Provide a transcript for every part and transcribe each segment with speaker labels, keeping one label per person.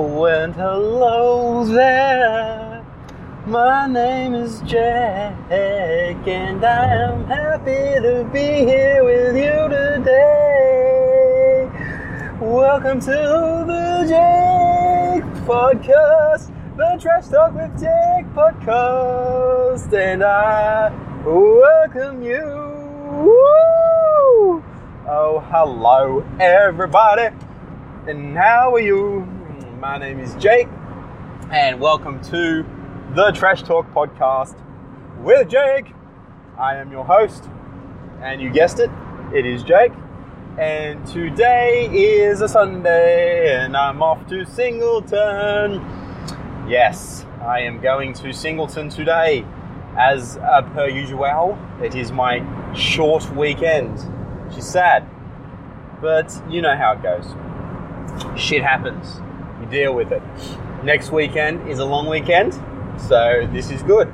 Speaker 1: Oh, and hello there. My name is Jack, and I am happy to be here with you today. Welcome to the Jake Podcast, the Trash Talk with Jake Podcast, and I welcome you. Woo! Oh, hello, everybody, and how are you? My name is Jake, and welcome to the Trash Talk Podcast with Jake. I am your host, and you guessed it, it is Jake. And today is a Sunday, and I'm off to Singleton. Yes, I am going to Singleton today. As uh, per usual, it is my short weekend, She's sad. But you know how it goes. Shit happens. Deal with it. Next weekend is a long weekend, so this is good.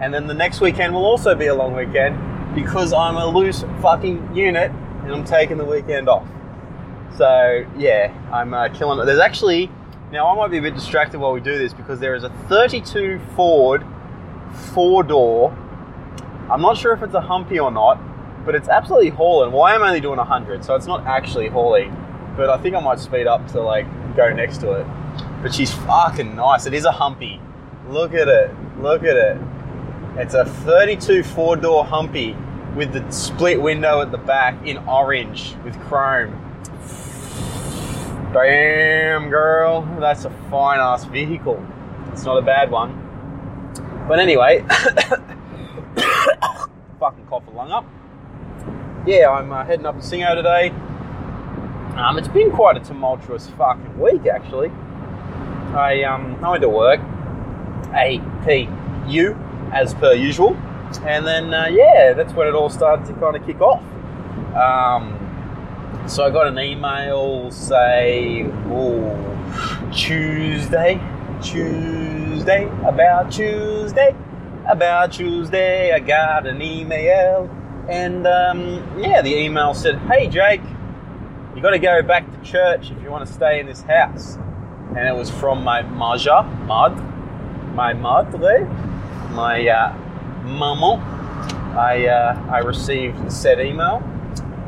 Speaker 1: And then the next weekend will also be a long weekend because I'm a loose fucking unit and I'm taking the weekend off. So yeah, I'm uh, killing it. There's actually now I might be a bit distracted while we do this because there is a 32 Ford four door. I'm not sure if it's a humpy or not, but it's absolutely hauling. Well, I am only doing 100, so it's not actually hauling. But I think I might speed up to like go next to it. But she's fucking nice. It is a humpy. Look at it. Look at it. It's a 32 four door humpy with the split window at the back in orange with chrome. Damn, girl. That's a fine ass vehicle. It's not a bad one. But anyway, fucking cough a lung up. Yeah, I'm uh, heading up to Singo today. Um, it's been quite a tumultuous fucking week, actually. I um, I went to work, A P U, as per usual, and then uh, yeah, that's when it all started to kind of kick off. Um, so I got an email, say, ooh, Tuesday, Tuesday, about Tuesday, about Tuesday, I got an email, and um, yeah, the email said, "Hey Jake, you got to go back to church if you want to stay in this house." And it was from my maja, mad, my madre, my uh, maman. I uh, I received said email.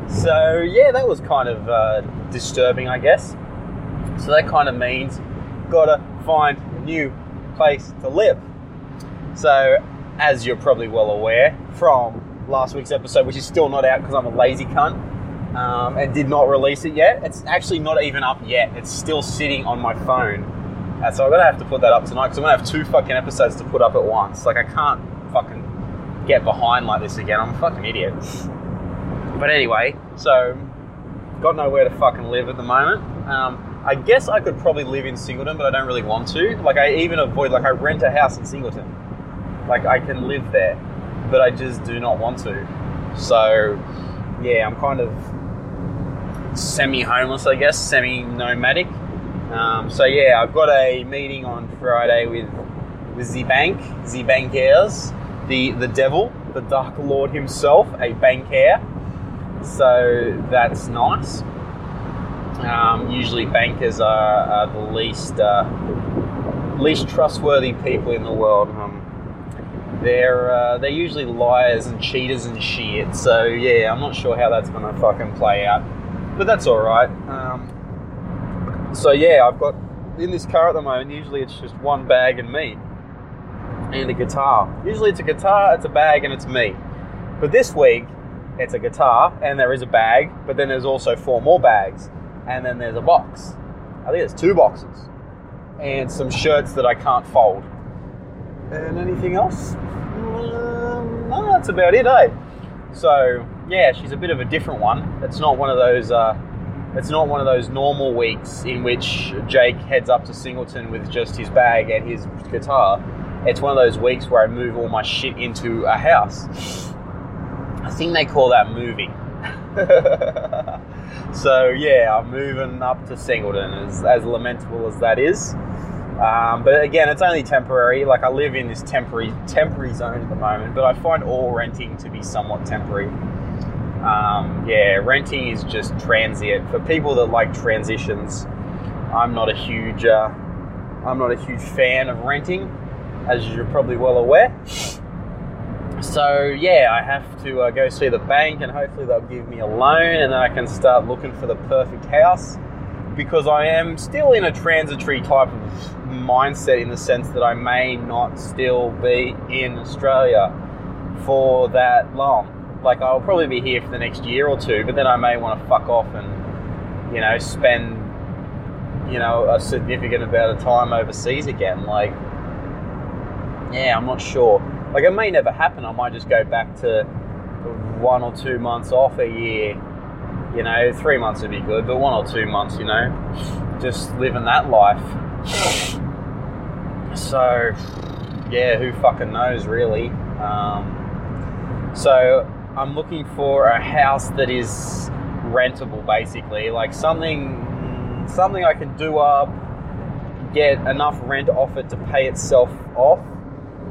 Speaker 1: So yeah, that was kind of uh, disturbing, I guess. So that kind of means gotta find a new place to live. So, as you're probably well aware from last week's episode, which is still not out because I'm a lazy cunt um, and did not release it yet, it's actually not even up yet. It's still sitting on my phone. Uh, so I'm gonna have to put that up tonight because I'm gonna have two fucking episodes to put up at once. Like I can't fucking get behind like this again. I'm a fucking idiot. But anyway, so got nowhere to fucking live at the moment. Um, I guess I could probably live in Singleton, but I don't really want to. Like I even avoid like I rent a house in Singleton. Like I can live there, but I just do not want to. So yeah, I'm kind of semi-homeless, I guess, semi-nomadic. Um, so yeah, I've got a meeting on Friday with with the bank, the bankers, the the devil, the dark lord himself, a banker. So that's nice. Um, usually, bankers are, are the least uh, least trustworthy people in the world. Um, they're uh, they're usually liars and cheaters and shit. So yeah, I'm not sure how that's gonna fucking play out, but that's all right. Um, so yeah, I've got in this car at the moment. Usually, it's just one bag and me, and a guitar. Usually, it's a guitar, it's a bag, and it's me. But this week, it's a guitar and there is a bag, but then there's also four more bags, and then there's a box. I think it's two boxes, and some shirts that I can't fold. And anything else? Um, no, that's about it, eh? So yeah, she's a bit of a different one. It's not one of those. Uh, it's not one of those normal weeks in which Jake heads up to Singleton with just his bag and his guitar. It's one of those weeks where I move all my shit into a house. I think they call that moving. so yeah, I'm moving up to Singleton, as, as lamentable as that is. Um, but again, it's only temporary. Like I live in this temporary temporary zone at the moment, but I find all renting to be somewhat temporary. Um, yeah, renting is just transient for people that like transitions. I'm not a huge uh, I'm not a huge fan of renting, as you're probably well aware. So yeah, I have to uh, go see the bank, and hopefully they'll give me a loan, and then I can start looking for the perfect house. Because I am still in a transitory type of mindset, in the sense that I may not still be in Australia for that long. Like I'll probably be here for the next year or two, but then I may want to fuck off and you know spend you know a significant amount of time overseas again. Like yeah, I'm not sure. Like it may never happen. I might just go back to one or two months off a year. You know, three months would be good, but one or two months, you know, just living that life. So, yeah, who fucking knows, really? Um, so, I'm looking for a house that is rentable, basically, like something, something I can do up, get enough rent off it to pay itself off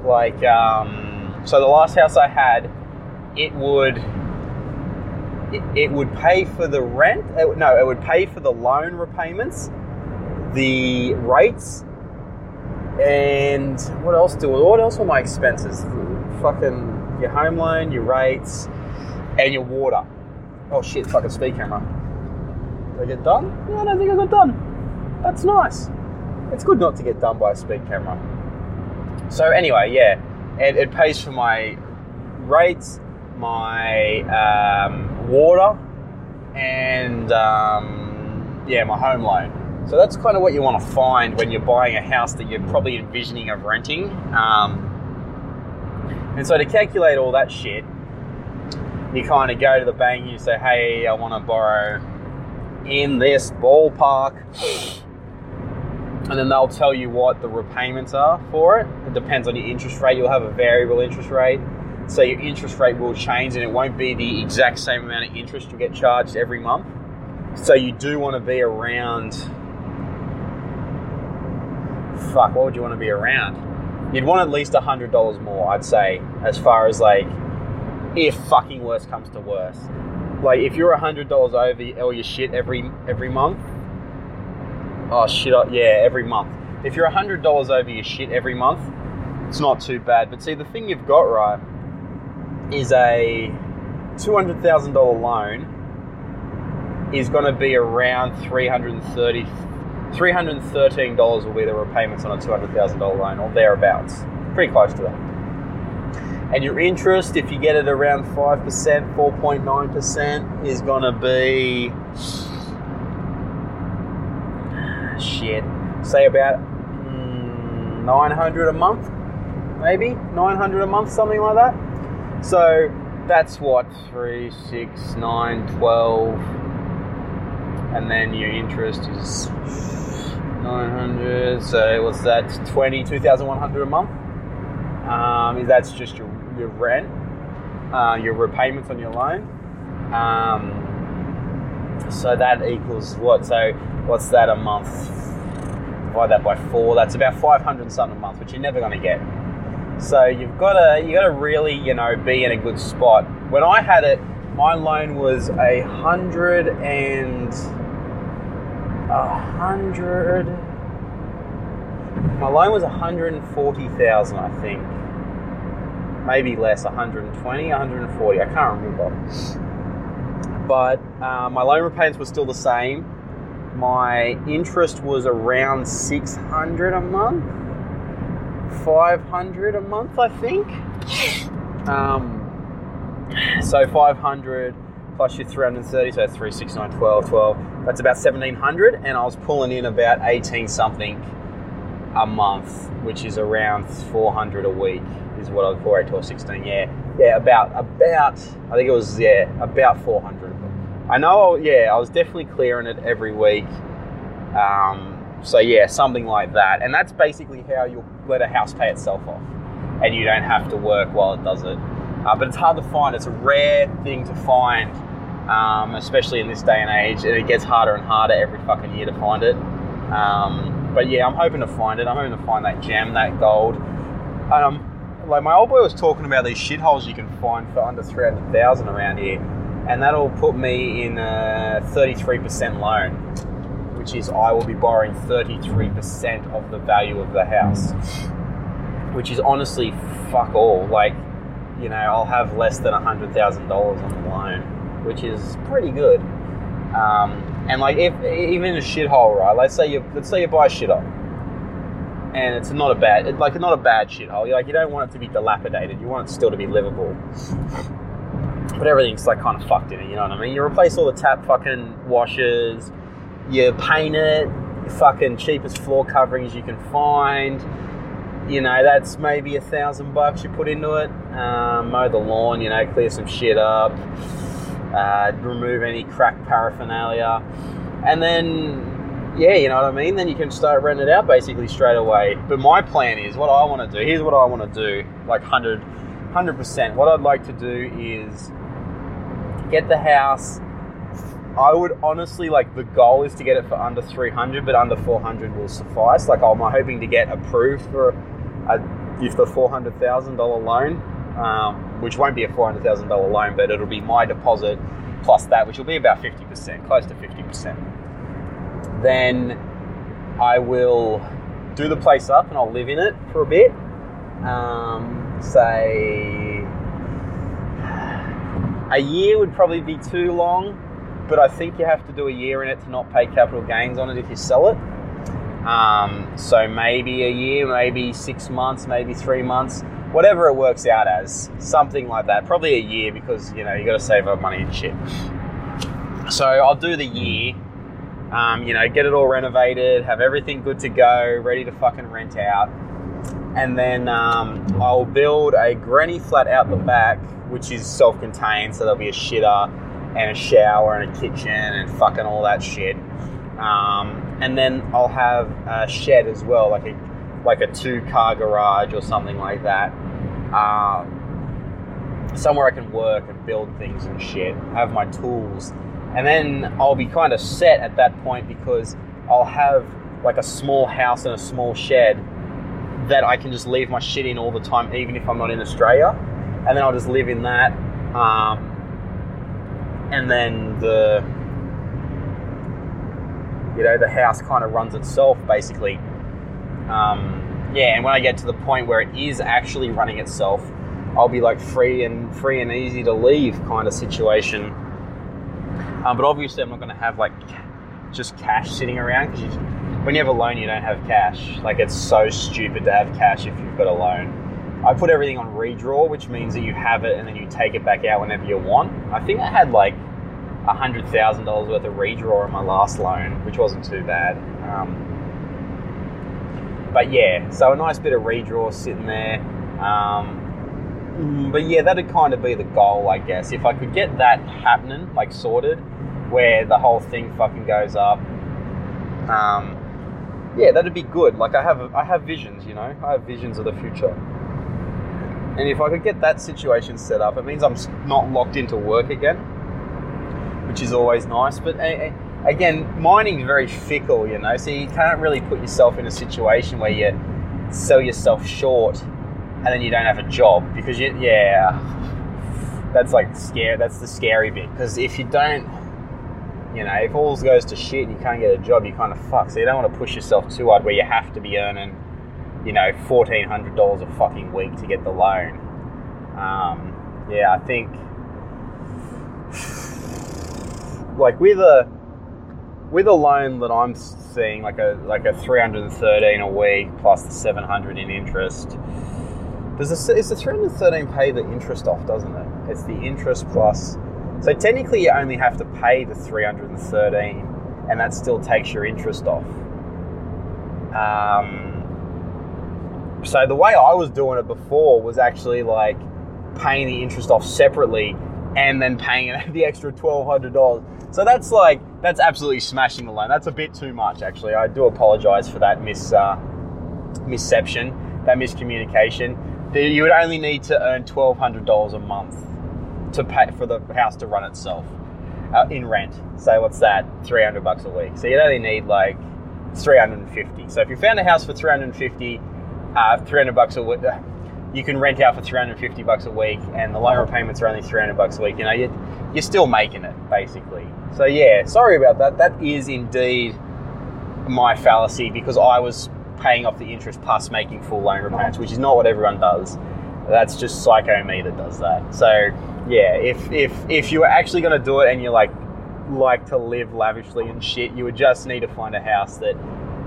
Speaker 1: like, um, so the last house I had, it would it, it would pay for the rent. It, no, it would pay for the loan repayments, the rates, and what else do? What else were my expenses? Fucking your home loan, your rates, and your water. Oh shit! Fucking speed camera. Did I get done? Yeah, I don't think I got done. That's nice. It's good not to get done by a speed camera. So anyway, yeah, it, it pays for my rates, my um, water, and um, yeah, my home loan. So that's kind of what you want to find when you're buying a house that you're probably envisioning of renting. Um, and so to calculate all that shit, you kind of go to the bank and you say, "Hey, I want to borrow in this ballpark." and then they'll tell you what the repayments are for it. It depends on your interest rate. You'll have a variable interest rate. So your interest rate will change and it won't be the exact same amount of interest you get charged every month. So you do want to be around. Fuck, what would you want to be around? You'd want at least $100 more, I'd say, as far as like, if fucking worse comes to worse. Like, if you're $100 over all your shit every every month, Oh shit! Oh, yeah, every month. If you're hundred dollars over your shit every month, it's not too bad. But see, the thing you've got right is a two hundred thousand dollar loan is going to be around three hundred and thirty. $313 will be the repayments on a $200,000 loan or thereabouts. Pretty close to that. And your interest, if you get it around 5%, 4.9%, is going to be shit, say about mm, 900 a month, maybe 900 a month, something like that. So that's what 3, 6, 9, 12, and then your interest is 900. So what's that? 20, 2,100 a month. Um, that's just your, your rent, uh, your repayments on your loan. Um, so that equals what? So what's that a month? Divide that by four. That's about 500 something a month, which you're never going to get. So you've got to you got to really you know be in a good spot. When I had it, my loan was a hundred and a hundred. My loan was 140,000, I think. Maybe less, 120, 140. I can't remember. But uh, my loan repayments were still the same my interest was around 600 a month 500 a month i think um, so 500 plus your 330 so 3 6 9 12 12 that's about 1700 and i was pulling in about 18 something a month which is around 400 a week is what i was 4 8 12 16 yeah yeah about about i think it was yeah about 400 I know, yeah, I was definitely clearing it every week. Um, so yeah, something like that, and that's basically how you'll let a house pay itself off, and you don't have to work while it does it. Uh, but it's hard to find. It's a rare thing to find, um, especially in this day and age, and it gets harder and harder every fucking year to find it. Um, but yeah, I'm hoping to find it. I'm hoping to find that gem, that gold. And um, like my old boy was talking about these shitholes you can find for under three hundred thousand around here and that'll put me in a 33% loan. which is I will be borrowing 33% of the value of the house, which is honestly fuck all. Like, you know, I'll have less than $100,000 on the loan, which is pretty good. Um, and like, if even a shithole, right? Let's say you let's say you buy a shithole, and it's not a bad, like not a bad shithole. Like you don't want it to be dilapidated. You want it still to be livable but everything's like kind of fucked in it. You know what I mean? You replace all the tap fucking washers, you paint it, fucking cheapest floor coverings you can find. You know, that's maybe a thousand bucks you put into it. Um, mow the lawn, you know, clear some shit up, uh, remove any crack paraphernalia, and then, yeah, you know what I mean? Then you can start renting it out basically straight away. But my plan is what I want to do. Here's what I want to do, like 100, 100%. What I'd like to do is get the house. I would honestly like the goal is to get it for under 300, but under 400 will suffice. Like I'm hoping to get approved for a, if the $400,000 loan, um, which won't be a $400,000 loan, but it'll be my deposit plus that, which will be about 50%, close to 50%. Then I will do the place up and I'll live in it for a bit. Um, say a year would probably be too long, but I think you have to do a year in it to not pay capital gains on it if you sell it. Um, so maybe a year, maybe six months, maybe three months, whatever it works out as, something like that. Probably a year because you know you got to save up money and shit. So I'll do the year. Um, you know, get it all renovated, have everything good to go, ready to fucking rent out, and then um, I'll build a granny flat out the back which is self-contained, so there'll be a shitter and a shower and a kitchen and fucking all that shit. Um, and then I'll have a shed as well, like a like a two-car garage or something like that. Uh, somewhere I can work and build things and shit. Have my tools, and then I'll be kind of set at that point because I'll have like a small house and a small shed that I can just leave my shit in all the time, even if I'm not in Australia and then I'll just live in that. Um, and then the you know the house kind of runs itself basically. Um, yeah, and when I get to the point where it is actually running itself, I'll be like free and free and easy to leave kind of situation. Um, but obviously, I'm not going to have like just cash sitting around because when you have a loan, you don't have cash. Like it's so stupid to have cash if you've got a loan. I put everything on redraw, which means that you have it and then you take it back out whenever you want. I think I had like a hundred thousand dollars worth of redraw on my last loan, which wasn't too bad. Um, but yeah, so a nice bit of redraw sitting there. Um, but yeah, that'd kind of be the goal, I guess. If I could get that happening, like sorted, where the whole thing fucking goes up. Um, yeah, that'd be good. Like I have, I have visions, you know. I have visions of the future. And if I could get that situation set up, it means I'm not locked into work again, which is always nice. But again, mining is very fickle, you know, so you can't really put yourself in a situation where you sell yourself short and then you don't have a job because you, yeah, that's like scary. That's the scary bit because if you don't, you know, if all goes to shit and you can't get a job, you kind of fuck. So you don't want to push yourself too hard where you have to be earning you know, fourteen hundred dollars a fucking week to get the loan. Um, yeah, I think like with a with a loan that I'm seeing, like a like a three hundred and thirteen a week plus the seven hundred in interest. Does the, is the three hundred thirteen pay the interest off? Doesn't it? It's the interest plus. So technically, you only have to pay the three hundred and thirteen, and that still takes your interest off. Um, so the way I was doing it before was actually like paying the interest off separately and then paying the extra twelve hundred dollars. So that's like that's absolutely smashing the loan. That's a bit too much, actually. I do apologise for that mis uh, misception, that miscommunication. You would only need to earn twelve hundred dollars a month to pay for the house to run itself uh, in rent. So what's that? Three hundred bucks a week. So you'd only need like three hundred and fifty. So if you found a house for three hundred and fifty uh, 300 bucks a week. You can rent out for 350 bucks a week, and the loan repayments are only 300 bucks a week. You know, you're, you're still making it basically. So yeah, sorry about that. That is indeed my fallacy because I was paying off the interest plus making full loan repayments, which is not what everyone does. That's just psycho me that does that. So yeah, if if if you were actually going to do it and you like like to live lavishly and shit, you would just need to find a house that,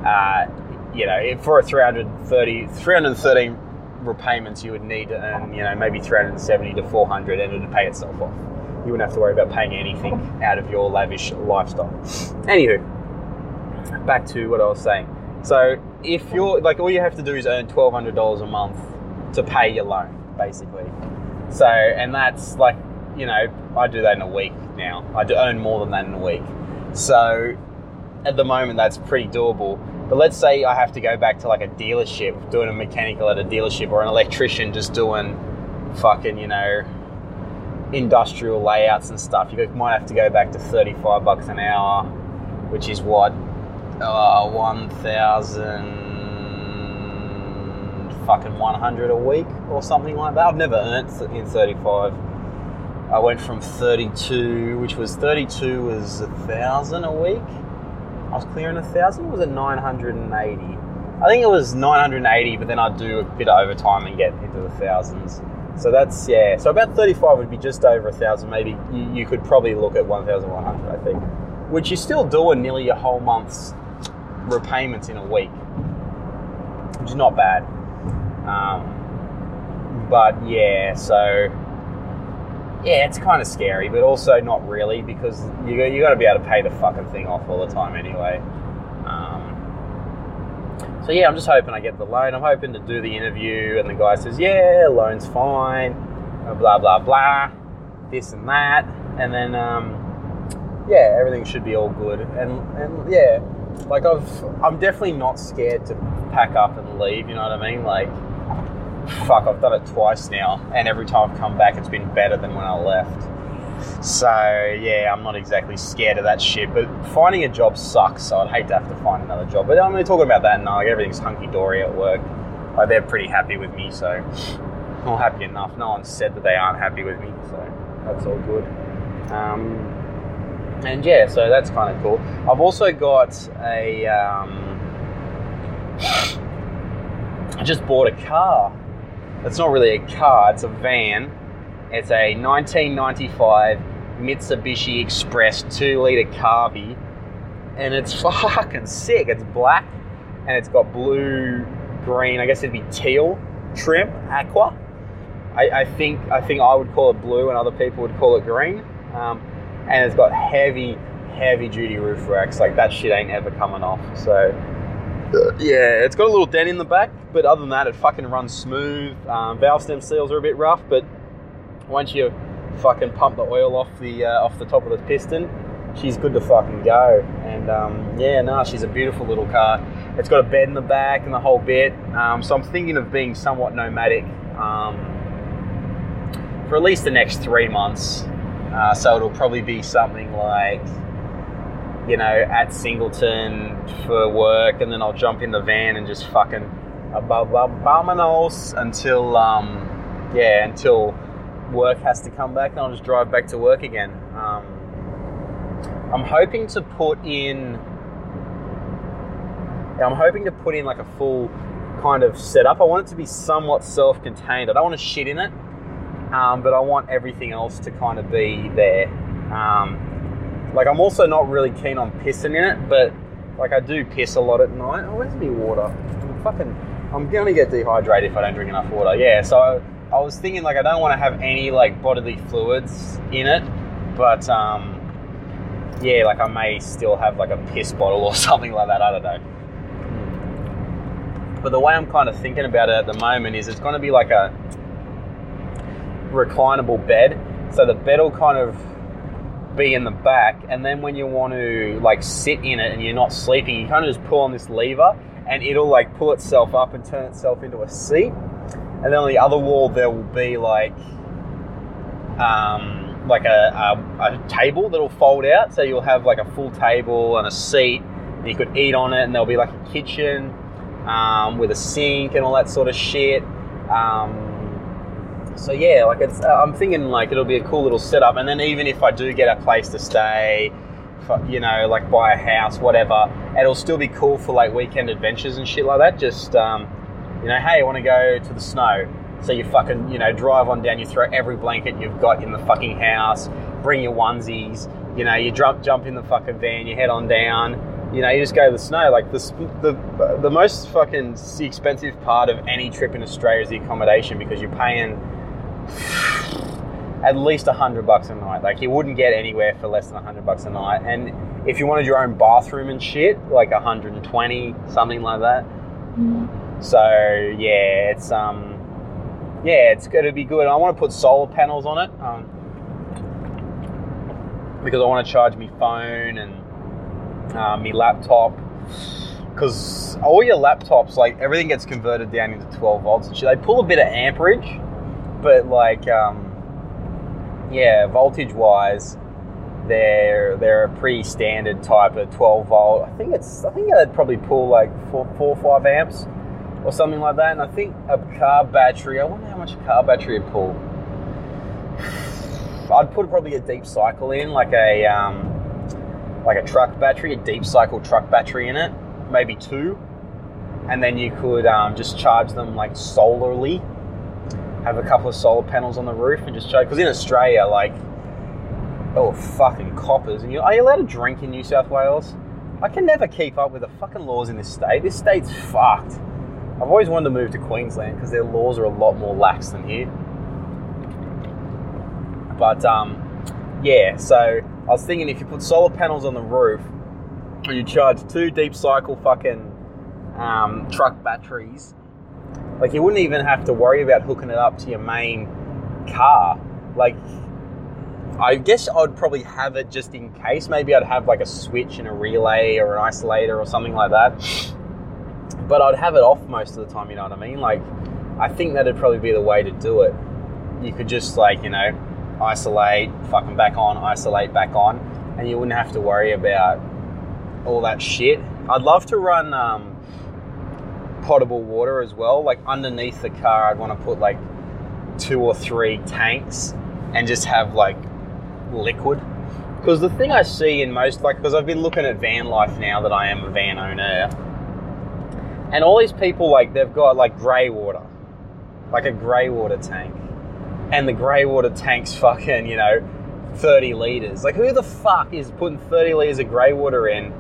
Speaker 1: uh, you know, for a 330, 313 repayments, you would need to earn, you know, maybe 370 to 400 and it would pay itself off. You wouldn't have to worry about paying anything out of your lavish lifestyle. Anywho, back to what I was saying. So if you're like, all you have to do is earn $1,200 a month to pay your loan, basically. So, and that's like, you know, I do that in a week now. I do earn more than that in a week. So at the moment, that's pretty doable. But let's say I have to go back to like a dealership, doing a mechanical at a dealership, or an electrician just doing fucking, you know, industrial layouts and stuff. You might have to go back to 35 bucks an hour, which is what, uh, 1,000 fucking 100 a week or something like that. I've never earned in 35. I went from 32, which was 32 was a thousand a week. I was clearing a thousand. Was it 980? I think it was 980, but then I'd do a bit of overtime and get into the thousands. So that's yeah. So about 35 would be just over a thousand. Maybe you, you could probably look at 1,100. I think, which you're still doing nearly a whole month's repayments in a week, which is not bad. Um, but yeah, so yeah, it's kind of scary, but also not really because you you got to be able to pay the fucking thing off all the time anyway. Um, so yeah, I'm just hoping I get the loan. I'm hoping to do the interview, and the guy says, "Yeah, loan's fine," blah blah blah, this and that, and then um, yeah, everything should be all good. And and yeah, like I've I'm definitely not scared to pack up and leave. You know what I mean? Like fuck, I've done it twice now, and every time I've come back, it's been better than when I left. So yeah, I'm not exactly scared of that shit. But finding a job sucks. So I'd hate to have to find another job. But I'm only talking about that now. Like everything's hunky dory at work. Like they're pretty happy with me, so I'm happy enough. No one said that they aren't happy with me, so that's all good. Um, and yeah, so that's kind of cool. I've also got a. Um, I just bought a car it's not really a car, it's a van. It's a 1995 Mitsubishi Express 2 litre carby. And it's fucking sick. It's black and it's got blue, green, I guess it'd be teal trim, aqua. I, I think I think I would call it blue and other people would call it green. Um, and it's got heavy, heavy duty roof racks. Like that shit ain't ever coming off. So yeah, it's got a little dent in the back, but other than that, it fucking runs smooth. Um, valve stem seals are a bit rough, but once you fucking pump the oil off the uh, off the top of the piston, she's good to fucking go. And um, yeah, no, she's a beautiful little car. It's got a bed in the back and the whole bit. Um, so I'm thinking of being somewhat nomadic um, for at least the next three months. Uh, so it'll probably be something like you know, at Singleton for work, and then I'll jump in the van and just fucking abominals until, um, yeah, until work has to come back, and I'll just drive back to work again. Um, I'm hoping to put in. I'm hoping to put in like a full kind of setup. I want it to be somewhat self-contained. I don't want to shit in it, um, but I want everything else to kind of be there. Um, like I'm also not really keen on pissing in it, but like I do piss a lot at night. Oh, where's me water? I'm fucking, I'm gonna get dehydrated if I don't drink enough water. Yeah, so I, I was thinking like I don't want to have any like bodily fluids in it, but um, yeah, like I may still have like a piss bottle or something like that. I don't know. But the way I'm kind of thinking about it at the moment is it's going to be like a reclinable bed. So the bed will kind of be in the back, and then when you want to like sit in it and you're not sleeping, you kind of just pull on this lever, and it'll like pull itself up and turn itself into a seat. And then on the other wall there will be like um, like a, a, a table that'll fold out, so you'll have like a full table and a seat, and you could eat on it, and there'll be like a kitchen um, with a sink and all that sort of shit. Um, so yeah, like it's, uh, I'm thinking like it'll be a cool little setup. And then even if I do get a place to stay fu- you know, like buy a house, whatever. It'll still be cool for like weekend adventures and shit like that. Just, um, you know, hey, I want to go to the snow. So you fucking, you know, drive on down, you throw every blanket you've got in the fucking house, bring your onesies, you know, you jump, jump in the fucking van, you head on down, you know, you just go to the snow. Like the, the, the most fucking expensive part of any trip in Australia is the accommodation because you're paying at least a hundred bucks a night. Like you wouldn't get anywhere for less than a hundred bucks a night. And if you wanted your own bathroom and shit, like 120, something like that. So yeah, it's um, yeah, it's to be good. I want to put solar panels on it um, because I want to charge my phone and uh, my laptop. Because all your laptops, like everything gets converted down into 12 volts and shit. They pull a bit of amperage, but like, um, yeah, voltage wise, they're they're a pretty standard type of 12 volt. I think it's I think they'd probably pull like four four five amps or something like that. And I think a car battery. I wonder how much a car battery would pull. I'd put probably a deep cycle in, like a um, like a truck battery, a deep cycle truck battery in it, maybe two, and then you could um, just charge them like solarly. Have a couple of solar panels on the roof and just charge. Because in Australia, like, oh fucking coppers, and you are you allowed to drink in New South Wales? I can never keep up with the fucking laws in this state. This state's fucked. I've always wanted to move to Queensland because their laws are a lot more lax than here. But um, yeah, so I was thinking if you put solar panels on the roof and you charge two deep cycle fucking um, truck batteries, like you wouldn't even have to worry about hooking it up to your main car. Like, I guess I'd probably have it just in case. Maybe I'd have like a switch and a relay or an isolator or something like that. But I'd have it off most of the time, you know what I mean? Like, I think that'd probably be the way to do it. You could just, like, you know, isolate, fucking back on, isolate, back on, and you wouldn't have to worry about all that shit. I'd love to run um, potable water as well. Like, underneath the car, I'd want to put like two or three tanks and just have like liquid. Because the thing I see in most, like, because I've been looking at van life now that I am a van owner, and all these people, like, they've got like grey water, like a grey water tank, and the grey water tank's fucking, you know, 30 litres. Like, who the fuck is putting 30 litres of grey water in?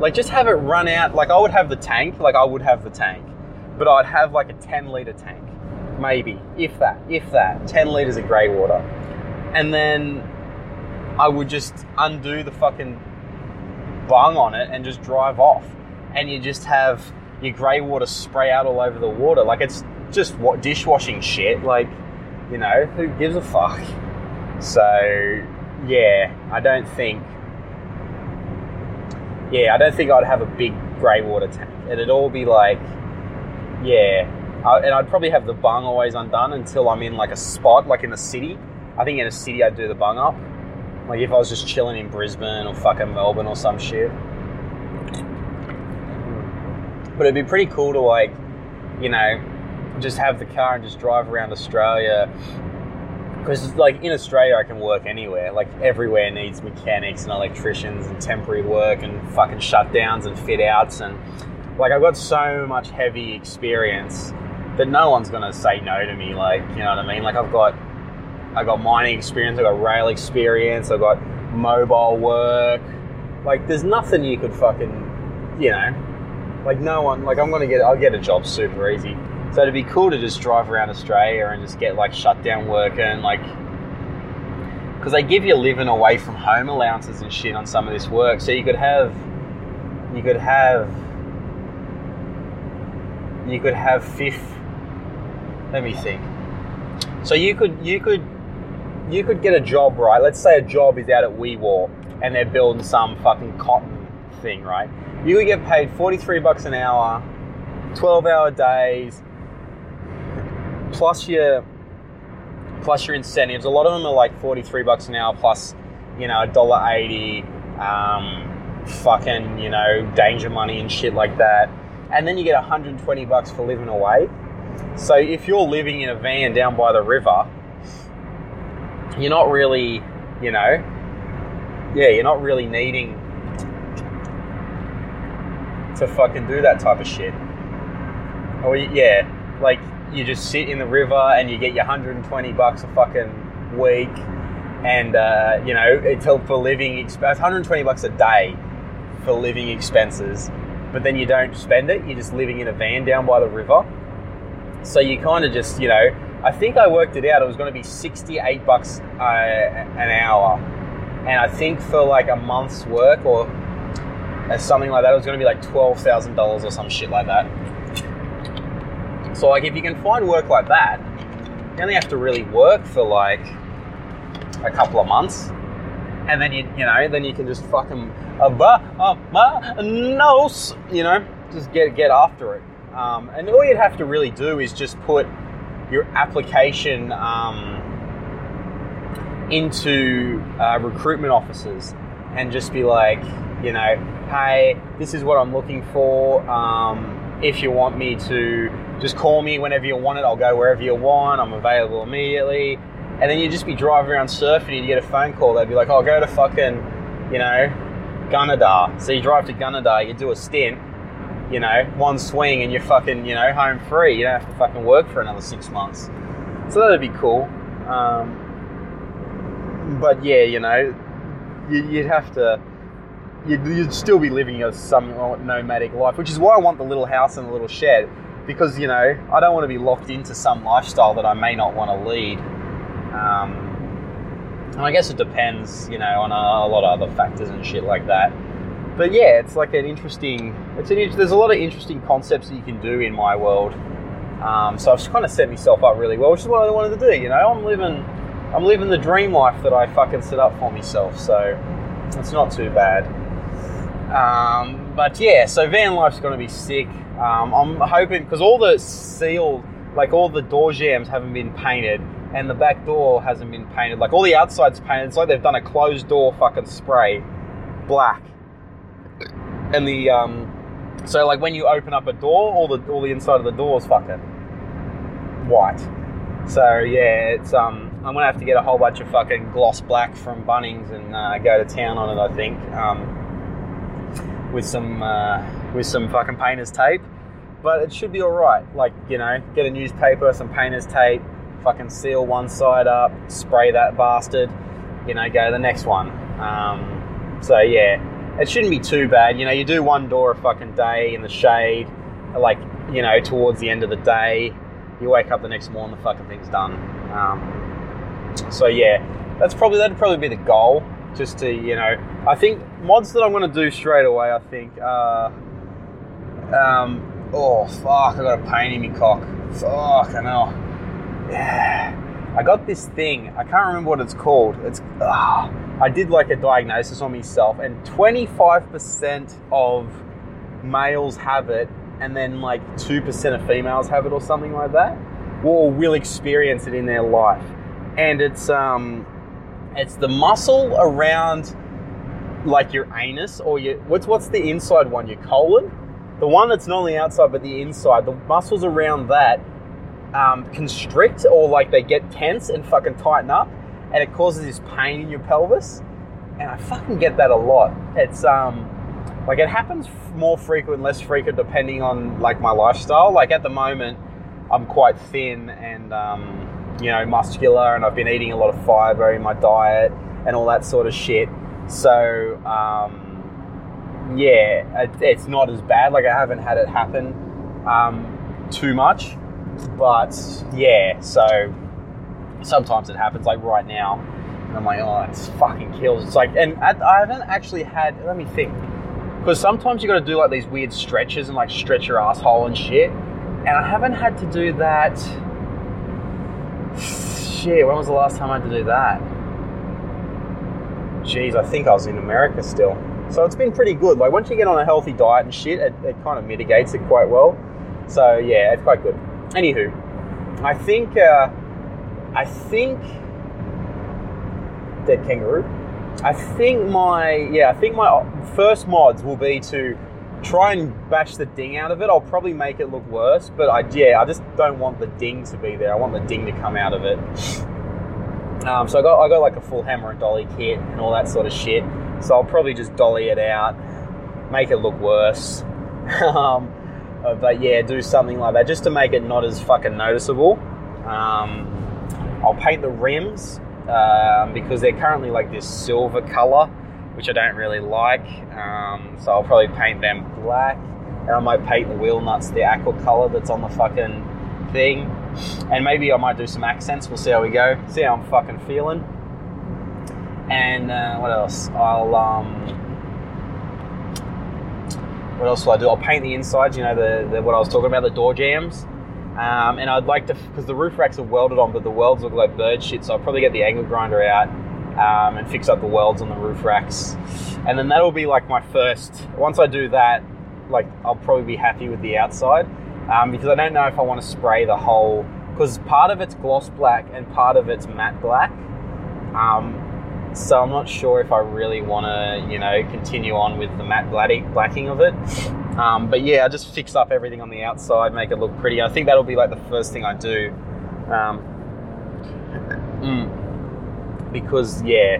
Speaker 1: Like, just have it run out. Like, I would have the tank, like, I would have the tank, but I'd have like a 10 litre tank, maybe, if that, if that, 10 litres of grey water. And then I would just undo the fucking bung on it and just drive off. And you just have your grey water spray out all over the water. Like it's just what dishwashing shit. Like, you know, who gives a fuck? So, yeah, I don't think. Yeah, I don't think I'd have a big grey water tank. It'd all be like, yeah. I, and I'd probably have the bung always undone until I'm in like a spot, like in the city. I think in a city I'd do the bung up. Like if I was just chilling in Brisbane or fucking Melbourne or some shit. But it'd be pretty cool to like, you know, just have the car and just drive around Australia. Because like in Australia, I can work anywhere. Like everywhere needs mechanics and electricians and temporary work and fucking shutdowns and fit outs and like I've got so much heavy experience that no one's gonna say no to me. Like you know what I mean? Like I've got I got mining experience, I got rail experience, I've got mobile work. Like there's nothing you could fucking, you know, like no one. Like I'm gonna get, I'll get a job super easy. So it'd be cool to just drive around Australia and just get like shutdown work and like, because they give you living away from home allowances and shit on some of this work. So you could have, you could have, you could have fifth. Let me think. So you could, you could you could get a job, right? Let's say a job is out at Wee Waa and they're building some fucking cotton thing, right? You could get paid 43 bucks an hour, 12 hour days, plus your plus your incentives. A lot of them are like 43 bucks an hour plus, you know, a $1.80, um, fucking, you know, danger money and shit like that. And then you get 120 bucks for living away. So if you're living in a van down by the river, you're not really, you know, yeah, you're not really needing to fucking do that type of shit. Or yeah, like you just sit in the river and you get your 120 bucks a fucking week, and uh, you know it's for living expense 120 bucks a day for living expenses, but then you don't spend it. You're just living in a van down by the river, so you kind of just you know. I think I worked it out. It was going to be 68 bucks uh, an hour, and I think for like a month's work or something like that, it was going to be like twelve thousand dollars or some shit like that. So like if you can find work like that, you only have to really work for like a couple of months, and then you you know then you can just fucking nose, you know, just get get after it. Um, and all you'd have to really do is just put your application um, into uh, recruitment offices and just be like, you know, hey, this is what I'm looking for. Um, if you want me to, just call me whenever you want it. I'll go wherever you want. I'm available immediately. And then you'd just be driving around surfing and you get a phone call. They'd be like, oh, go to fucking, you know, Gunnedah. So you drive to Gunnedah, you do a stint, you know, one swing and you're fucking, you know, home free. You don't have to fucking work for another six months. So that'd be cool. Um, but yeah, you know, you'd have to you'd, you'd still be living a somewhat nomadic life, which is why I want the little house and the little shed because you know I don't want to be locked into some lifestyle that I may not want to lead. Um, and I guess it depends, you know, on a, a, lot of other factors and shit like that. But yeah, it's like an interesting. It's an. There's a lot of interesting concepts that you can do in my world. Um, so I've just kind of set myself up really well, which is what I wanted to do. You know, I'm living, I'm living the dream life that I fucking set up for myself. So it's not too bad. Um, but yeah, so van life's going to be sick. Um, I'm hoping because all the seal, like all the door jams, haven't been painted, and the back door hasn't been painted. Like all the outside's painted. It's like they've done a closed door fucking spray, black, and the um, so like when you open up a door, all the all the inside of the door is fucking white. So yeah, it's um, I'm gonna have to get a whole bunch of fucking gloss black from Bunnings and uh, go to town on it. I think. Um, with some uh, with some fucking painter's tape, but it should be all right. Like you know, get a newspaper, some painter's tape, fucking seal one side up, spray that bastard. You know, go to the next one. Um, so yeah, it shouldn't be too bad. You know, you do one door a fucking day in the shade, like you know, towards the end of the day. You wake up the next morning, the fucking thing's done. Um, so yeah, that's probably that'd probably be the goal just to you know i think mods that i'm going to do straight away i think uh, um, oh fuck i got a pain in my cock. Fuck i know. Yeah. I got this thing i can't remember what it's called. It's uh, i did like a diagnosis on myself and 25% of males have it and then like 2% of females have it or something like that. Or will experience it in their life. And it's um it's the muscle around like your anus or your what's what's the inside one? Your colon, the one that's not on the outside but the inside. The muscles around that um, constrict or like they get tense and fucking tighten up, and it causes this pain in your pelvis. And I fucking get that a lot. It's um like it happens more frequent, less frequent depending on like my lifestyle. Like at the moment, I'm quite thin and um, you know, muscular and I've been eating a lot of fiber in my diet and all that sort of shit. So, um, yeah, it's not as bad. Like, I haven't had it happen um, too much. But, yeah, so sometimes it happens, like right now. And I'm like, oh, it's fucking kills. It's like, and I haven't actually had, let me think. Because sometimes you got to do like these weird stretches and like stretch your asshole and shit. And I haven't had to do that Shit, when was the last time I had to do that? Jeez, I think I was in America still. So it's been pretty good. Like once you get on a healthy diet and shit, it, it kind of mitigates it quite well. So yeah, it's quite good. Anywho, I think uh, I think dead kangaroo. I think my yeah, I think my first mods will be to try and bash the ding out of it. I'll probably make it look worse, but I yeah, I just don't want the ding to be there. I want the ding to come out of it. Um, so I got I got like a full hammer and dolly kit and all that sort of shit. So I'll probably just dolly it out, make it look worse, um, uh, but yeah, do something like that just to make it not as fucking noticeable. Um, I'll paint the rims um, because they're currently like this silver color, which I don't really like. Um, so I'll probably paint them black, and I might paint the wheel nuts the aqua color that's on the fucking thing. And maybe I might do some accents. We'll see how we go. See how I'm fucking feeling. And uh, what else? I'll um, what else will I do? I'll paint the insides. You know the, the what I was talking about, the door jambs. Um, and I'd like to, because the roof racks are welded on, but the welds look like bird shit. So I'll probably get the angle grinder out um, and fix up the welds on the roof racks. And then that'll be like my first. Once I do that, like I'll probably be happy with the outside um, because I don't know if I want to spray the whole. Because part of it's gloss black and part of it's matte black. Um, so I'm not sure if I really want to, you know, continue on with the matte blacking of it. Um, but yeah, I just fix up everything on the outside, make it look pretty. I think that'll be like the first thing I do. Um, mm, because yeah,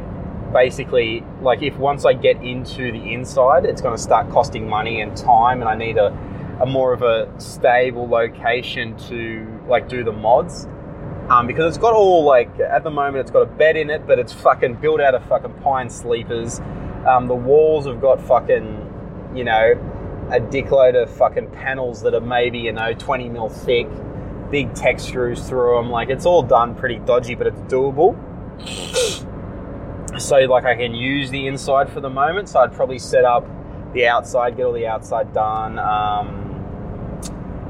Speaker 1: basically, like if once I get into the inside, it's going to start costing money and time, and I need a, a more of a stable location to like do the mods um, because it's got all like at the moment it's got a bed in it, but it's fucking built out of fucking pine sleepers. Um, the walls have got fucking, you know, a dickload of fucking panels that are maybe you know 20 mil thick, big Tek screws through them. Like it's all done pretty dodgy, but it's doable. So like I can use the inside for the moment. So I'd probably set up the outside, get all the outside done. Um,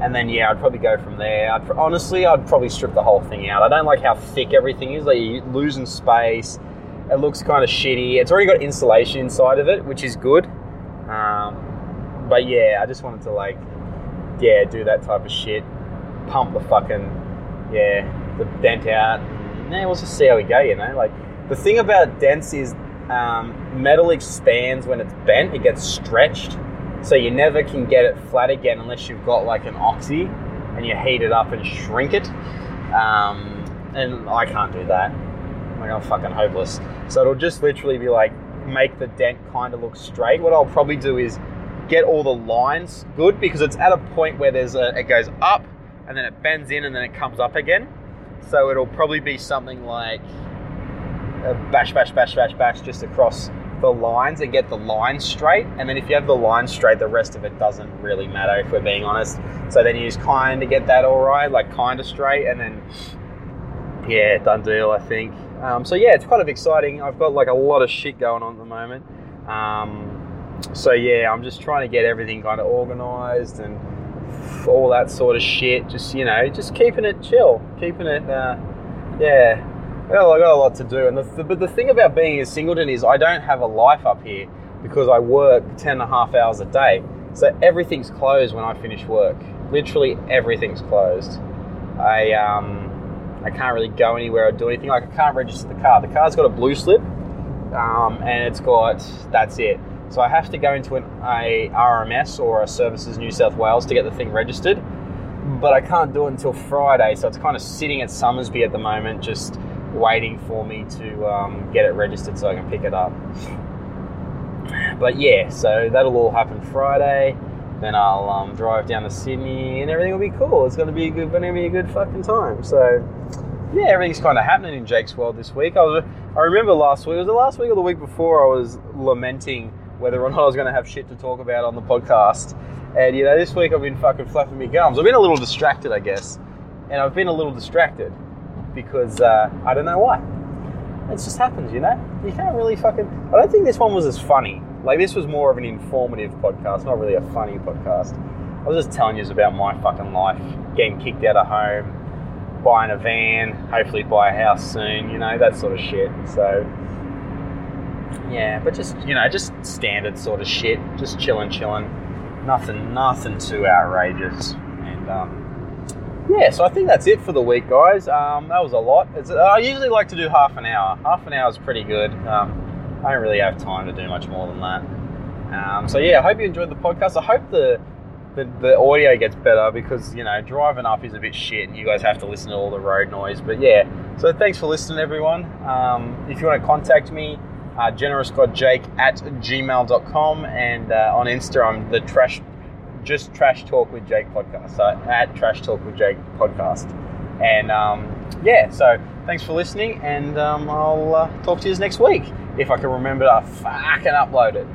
Speaker 1: and then yeah, I'd probably go from there. I'd, honestly, I'd probably strip the whole thing out. I don't like how thick everything is. Like you're losing space. It looks kind of shitty. It's already got insulation inside of it, which is good. Um, but yeah, I just wanted to like, yeah, do that type of shit. Pump the fucking, yeah, the dent out. And, yeah, we'll just see how we go. You know, like the thing about dents is um, metal expands when it's bent. It gets stretched so you never can get it flat again unless you've got like an oxy and you heat it up and shrink it. Um, and I can't do that. Like I'm fucking hopeless. So it'll just literally be like make the dent kind of look straight. What I'll probably do is get all the lines good because it's at a point where there's a it goes up and then it bends in and then it comes up again. So it'll probably be something like a bash, bash, bash, bash, bash just across the lines and get the lines straight. And then if you have the lines straight, the rest of it doesn't really matter if we're being honest. So then you just kind of get that all right, like kind of straight, and then yeah, done deal. I think. Um, so yeah, it's kind of exciting. I've got like a lot of shit going on at the moment. Um, so yeah, I'm just trying to get everything kind of organized and all that sort of shit. Just you know, just keeping it chill, keeping it. Uh, yeah, well, I got a lot to do, and the, the, but the thing about being in Singleton is I don't have a life up here because I work 10 and a half hours a day. So everything's closed when I finish work. Literally everything's closed. I um, I can't really go anywhere or do anything. Like I can't register the car. The car's got a blue slip, um, and it's got that's it. So I have to go into an a RMS or a Services New South Wales to get the thing registered. But I can't do it until Friday, so it's kind of sitting at Somersby at the moment, just waiting for me to um, get it registered so I can pick it up. But yeah, so that'll all happen Friday. Then I'll um, drive down to Sydney, and everything will be cool. It's to be a good, to be a good fucking time. So yeah, everything's kind of happening in Jake's world this week. I was, I remember last week. Was the last week or the week before? I was lamenting whether or not I was going to have shit to talk about on the podcast. And you know, this week I've been fucking flapping my gums. I've been a little distracted, I guess, and I've been a little distracted because uh, I don't know why. It just happens, you know. You can't really fucking. I don't think this one was as funny. Like this was more of an informative podcast, not really a funny podcast. I was just telling you about my fucking life, getting kicked out of home, buying a van, hopefully buy a house soon, you know, that sort of shit. So yeah, but just you know, just standard sort of shit, just chilling, chilling. Nothing, nothing too outrageous, and um, yeah, so I think that's it for the week, guys. Um, that was a lot. It's, I usually like to do half an hour. Half an hour is pretty good. Um, I don't really have time to do much more than that. Um, so yeah, I hope you enjoyed the podcast. I hope the, the, the audio gets better because you know driving up is a bit shit, and you guys have to listen to all the road noise. But yeah, so thanks for listening, everyone. Um, if you want to contact me, uh, generousgodjake at gmail.com and uh, on Insta, I'm the trash just Trash Talk with Jake podcast. So at Trash Talk with Jake podcast. And um, yeah, so thanks for listening, and um, I'll uh, talk to you next week if I can remember to fucking upload it.